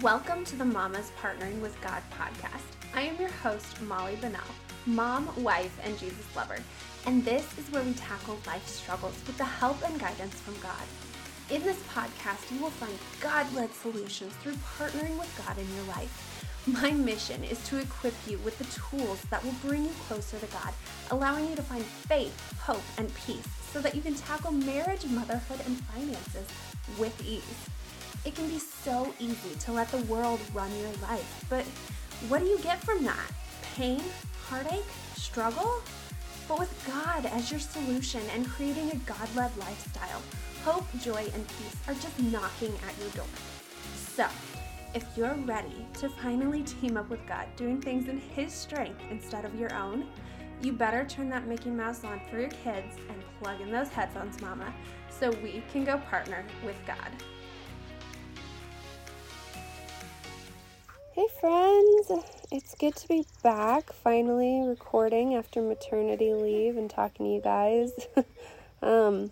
Welcome to the Mamas Partnering with God podcast. I am your host, Molly Bennell, mom, wife, and Jesus lover, and this is where we tackle life struggles with the help and guidance from God. In this podcast, you will find God led solutions through partnering with God in your life. My mission is to equip you with the tools that will bring you closer to God, allowing you to find faith, hope, and peace so that you can tackle marriage, motherhood, and finances with ease. It can be so easy to let the world run your life, but what do you get from that? Pain, heartache, struggle? But with God as your solution and creating a God led lifestyle, hope, joy, and peace are just knocking at your door. So, if you're ready to finally team up with God, doing things in His strength instead of your own, you better turn that Mickey Mouse on for your kids and plug in those headphones, Mama, so we can go partner with God. Hey friends, it's good to be back finally recording after maternity leave and talking to you guys. um,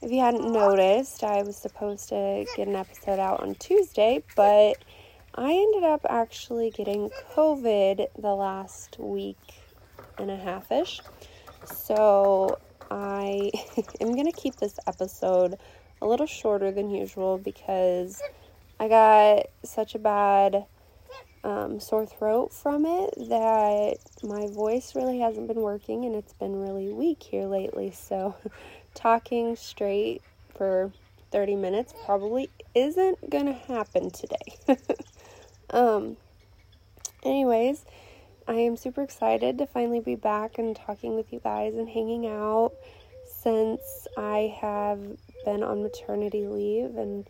if you hadn't noticed, I was supposed to get an episode out on Tuesday, but I ended up actually getting COVID the last week and a half ish. So I am going to keep this episode a little shorter than usual because I got such a bad um, sore throat from it that my voice really hasn't been working and it's been really weak here lately. So, talking straight for 30 minutes probably isn't gonna happen today. um, anyways, I am super excited to finally be back and talking with you guys and hanging out since I have been on maternity leave and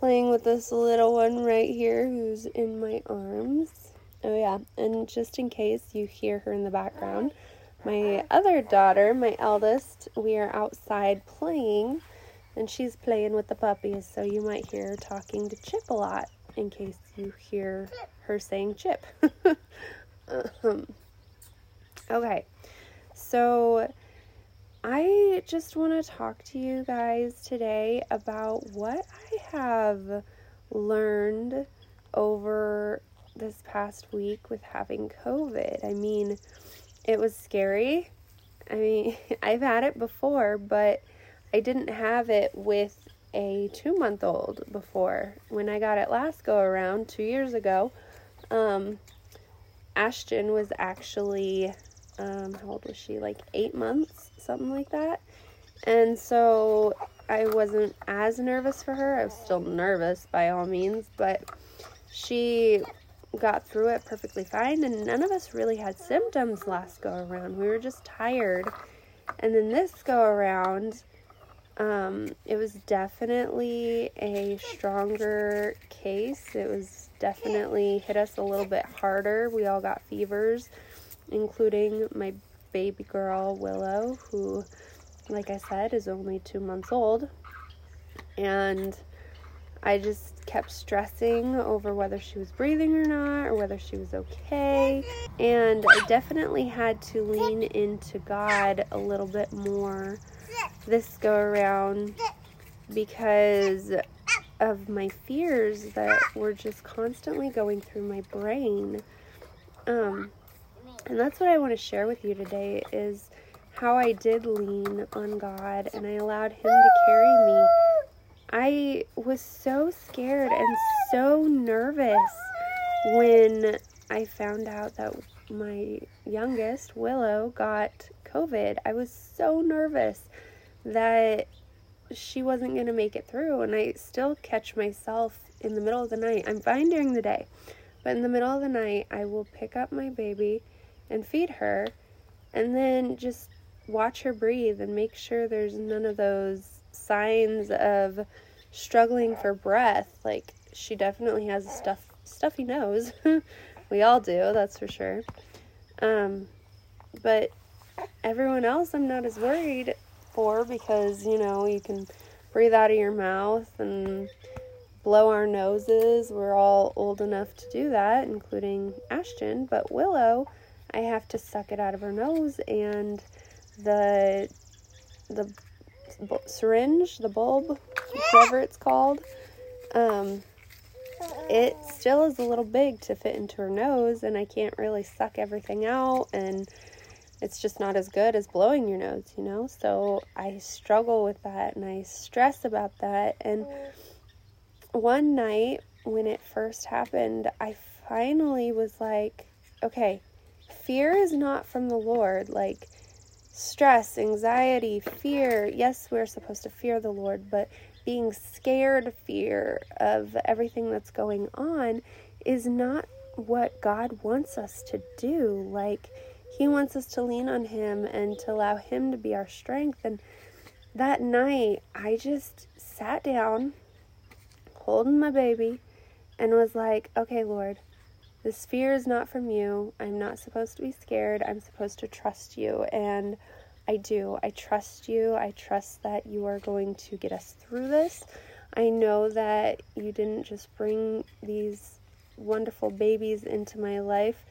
playing with this little one right here who's in my arms. Oh, yeah, and just in case you hear her in the background, my other daughter, my eldest, we are outside playing and she's playing with the puppies, so you might hear her talking to Chip a lot in case you hear her saying Chip. um, okay, so I just want to talk to you guys today about what I have learned over this past week with having COVID. I mean, it was scary. I mean, I've had it before, but I didn't have it with a two month old before. When I got it last go around two years ago, um, Ashton was actually um, how old was she? Like eight months, something like that. And so I wasn't as nervous for her. I was still nervous by all means, but she got through it perfectly fine. And none of us really had symptoms last go around. We were just tired. And then this go around, um, it was definitely a stronger case. It was definitely hit us a little bit harder. We all got fevers including my baby girl Willow, who, like I said, is only two months old. And I just kept stressing over whether she was breathing or not, or whether she was okay. And I definitely had to lean into God a little bit more this go around because of my fears that were just constantly going through my brain. Um, and that's what I want to share with you today is how I did lean on God and I allowed him to carry me. I was so scared and so nervous when I found out that my youngest, Willow, got COVID. I was so nervous that she wasn't going to make it through. And I still catch myself in the middle of the night. I'm fine during the day, but in the middle of the night, I will pick up my baby and feed her and then just watch her breathe and make sure there's none of those signs of struggling for breath. Like she definitely has a stuff stuffy nose. We all do that's for sure. Um but everyone else i'm not as worried for because you know you can breathe out of your mouth and blow our noses. We're all old enough to do that including ashton. But willow I have to suck it out of her nose and the the syringe, the bulb, whatever it's called. Um, it still is a little big to fit into her nose, and I can't really suck everything out, and it's just not as good as blowing your nose, you know? So I struggle with that and I stress about that. And one night when it first happened, I finally was like, okay, fear is not from the Lord. Like, stress, anxiety, fear. Yes, we're supposed to fear the Lord, but being scared, fear of everything that's going on is not what God wants us to do. Like, He wants us to lean on Him and to allow Him to be our strength. And that night, I just sat down, holding my baby, and was like, okay, Lord, this fear is not from you. I'm not supposed to be scared. I'm supposed to trust you. And I do. I trust you. I trust that you are going to get us through this. I know that you didn't just bring these wonderful babies into my life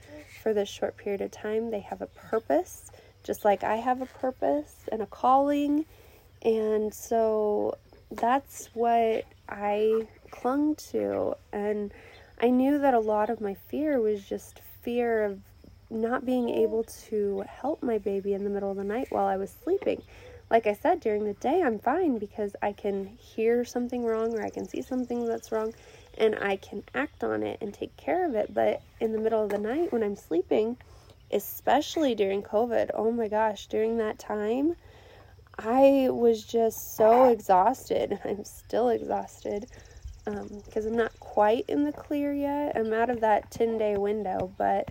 for this short period of time. They have a purpose, just like I have a purpose and a calling. And so that's what I clung to. And I knew that a lot of my fear was just fear of not being able to help my baby in the middle of the night while I was sleeping. Like I said, during the day, I'm fine because I can hear something wrong or I can see something that's wrong and I can act on it and take care of it. But in the middle of the night when I'm sleeping, especially during COVID, oh my gosh, during that time, I was just so exhausted. I'm still exhausted because um, I'm not quite in the clear yet. I'm out of that 10 day window, but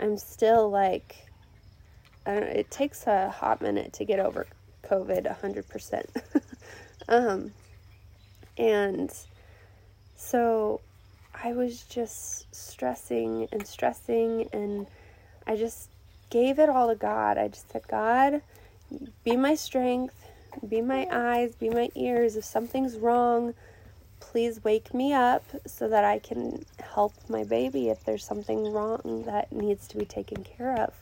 I'm still like, I don't know, it takes a hot minute to get over COVID 100%. um, and so I was just stressing and stressing, and I just gave it all to God. I just said, God, be my strength, be my eyes, be my ears. If something's wrong, please wake me up so that I can help my baby if there's something wrong that needs to be taken care of.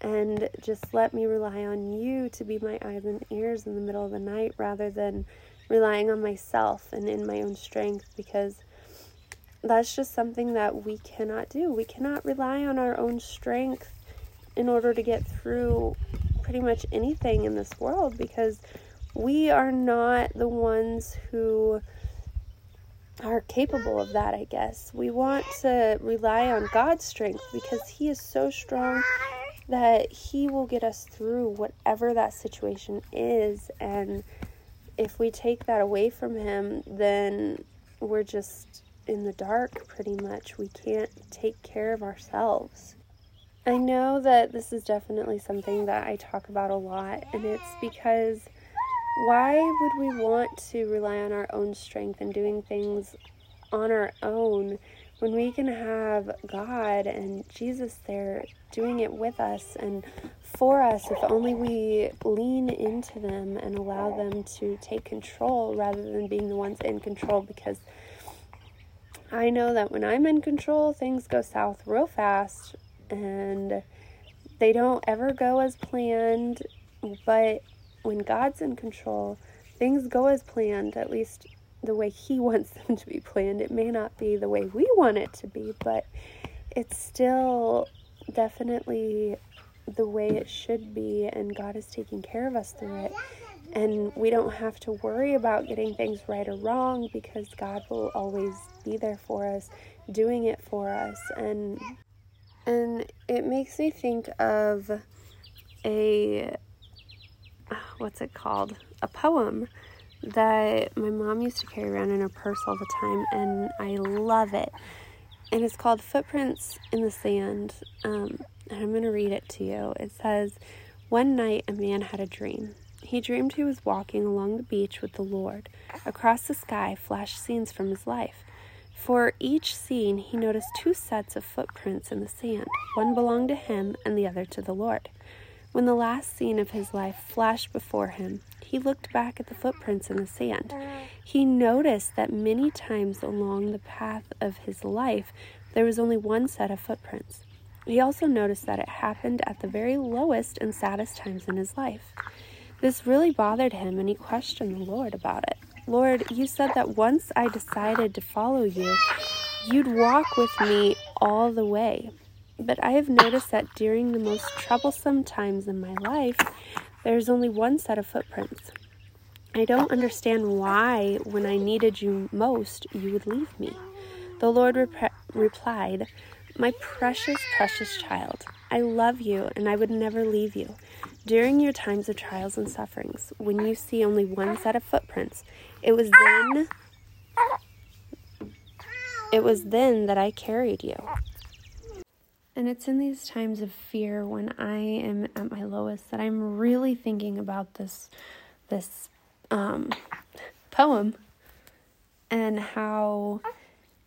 And just let me rely on you to be my eyes and ears in the middle of the night rather than relying on myself and in my own strength because that's just something that we cannot do. We cannot rely on our own strength in order to get through pretty much anything in this world because we are not the ones who are capable of that, I guess. We want to rely on God's strength because He is so strong that He will get us through whatever that situation is. And if we take that away from Him, then we're just in the dark pretty much. We can't take care of ourselves. I know that this is definitely something that I talk about a lot, and it's because why would we want to rely on our own strength and doing things on our own when we can have God and Jesus there doing it with us and for us if only we lean into them and allow them to take control rather than being the ones in control? Because I know that when I'm in control, things go south real fast and they don't ever go as planned, but when God's in control, things go as planned, at least the way He wants them to be planned. It may not be the way we want it to be, but it's still definitely the way it should be, and God is taking care of us through it. And we don't have to worry about getting things right or wrong because God will always be there for us, doing it for us. And and it makes me think of a what's it called? A poem that my mom used to carry around in her purse all the time, and I love it. And it's called Footprints in the Sand. Um, and I'm going to read it to you. It says, One night a man had a dream. He dreamed he was walking along the beach with the Lord. Across the sky flashed scenes from his life. For each scene, he noticed two sets of footprints in the sand. One belonged to him and the other to the Lord. When the last scene of his life flashed before him, he looked back at the footprints in the sand. He noticed that many times along the path of his life, there was only one set of footprints. He also noticed that it happened at the very lowest and saddest times in his life. This really bothered him, and he questioned the Lord about it. Lord, you said that once I decided to follow you, you'd walk with me all the way. But I have noticed that during the most troublesome times in my life, there's only one set of footprints. I don't understand why, when I needed you most, you would leave me. The Lord rep- replied, My precious, precious child, I love you and I would never leave you. During your times of trials and sufferings, when you see only one set of footprints, it was then it was then that I carried you. And it's in these times of fear when I am at my lowest that I'm really thinking about this this um, poem and how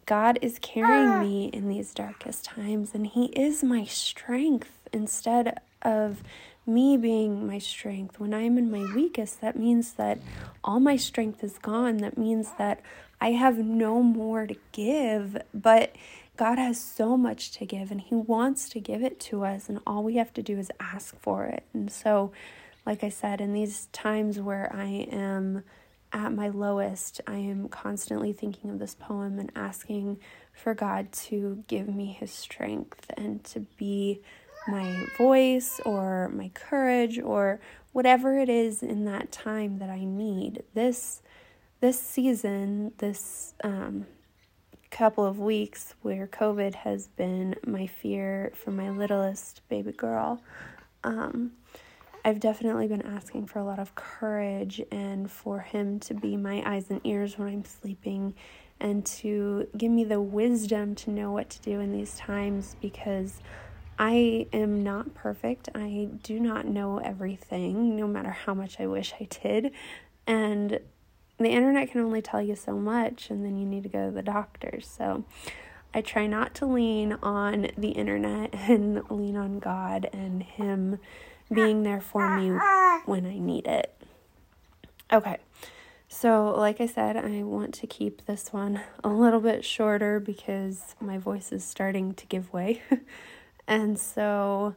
God is carrying me in these darkest times and he is my strength instead of me being my strength. When I'm in my weakest, that means that all my strength is gone. That means that I have no more to give, but God has so much to give and He wants to give it to us, and all we have to do is ask for it. And so, like I said, in these times where I am at my lowest, I am constantly thinking of this poem and asking for God to give me His strength and to be my voice or my courage or whatever it is in that time that I need. This this season, this um, couple of weeks where COVID has been my fear for my littlest baby girl, um, I've definitely been asking for a lot of courage and for him to be my eyes and ears when I'm sleeping and to give me the wisdom to know what to do in these times because I am not perfect. I do not know everything, no matter how much I wish I did. And the internet can only tell you so much, and then you need to go to the doctor. So I try not to lean on the internet and lean on God and Him being there for me when I need it. Okay, so like I said, I want to keep this one a little bit shorter because my voice is starting to give way. and so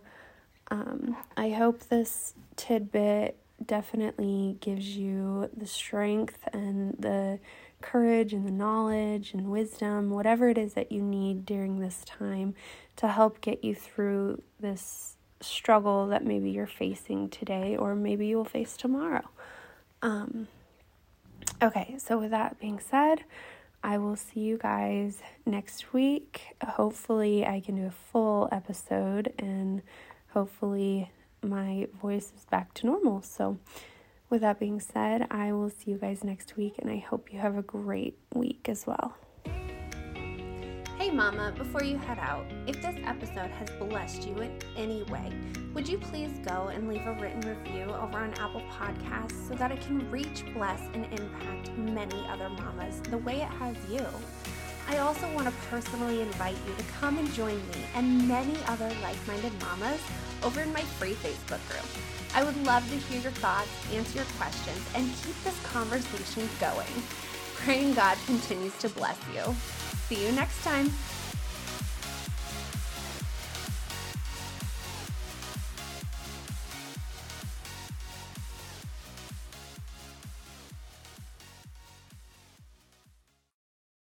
um, I hope this tidbit definitely gives you the strength and the courage and the knowledge and wisdom, whatever it is that you need during this time to help get you through this struggle that maybe you're facing today or maybe you will face tomorrow. Um, okay, so with that being said, I will see you guys next week. Hopefully, I can do a full episode and hopefully my voice is back to normal. So, with that being said, I will see you guys next week, and I hope you have a great week as well. Hey, Mama, before you head out, if this episode has blessed you in any way, would you please go and leave a written review over on Apple Podcasts so that it can reach, bless, and impact many other mamas the way it has you? I also want to personally invite you to come and join me and many other like minded mamas over in my free Facebook group. I would love to hear your thoughts, answer your questions, and keep this conversation going. Praying God continues to bless you. See you next time.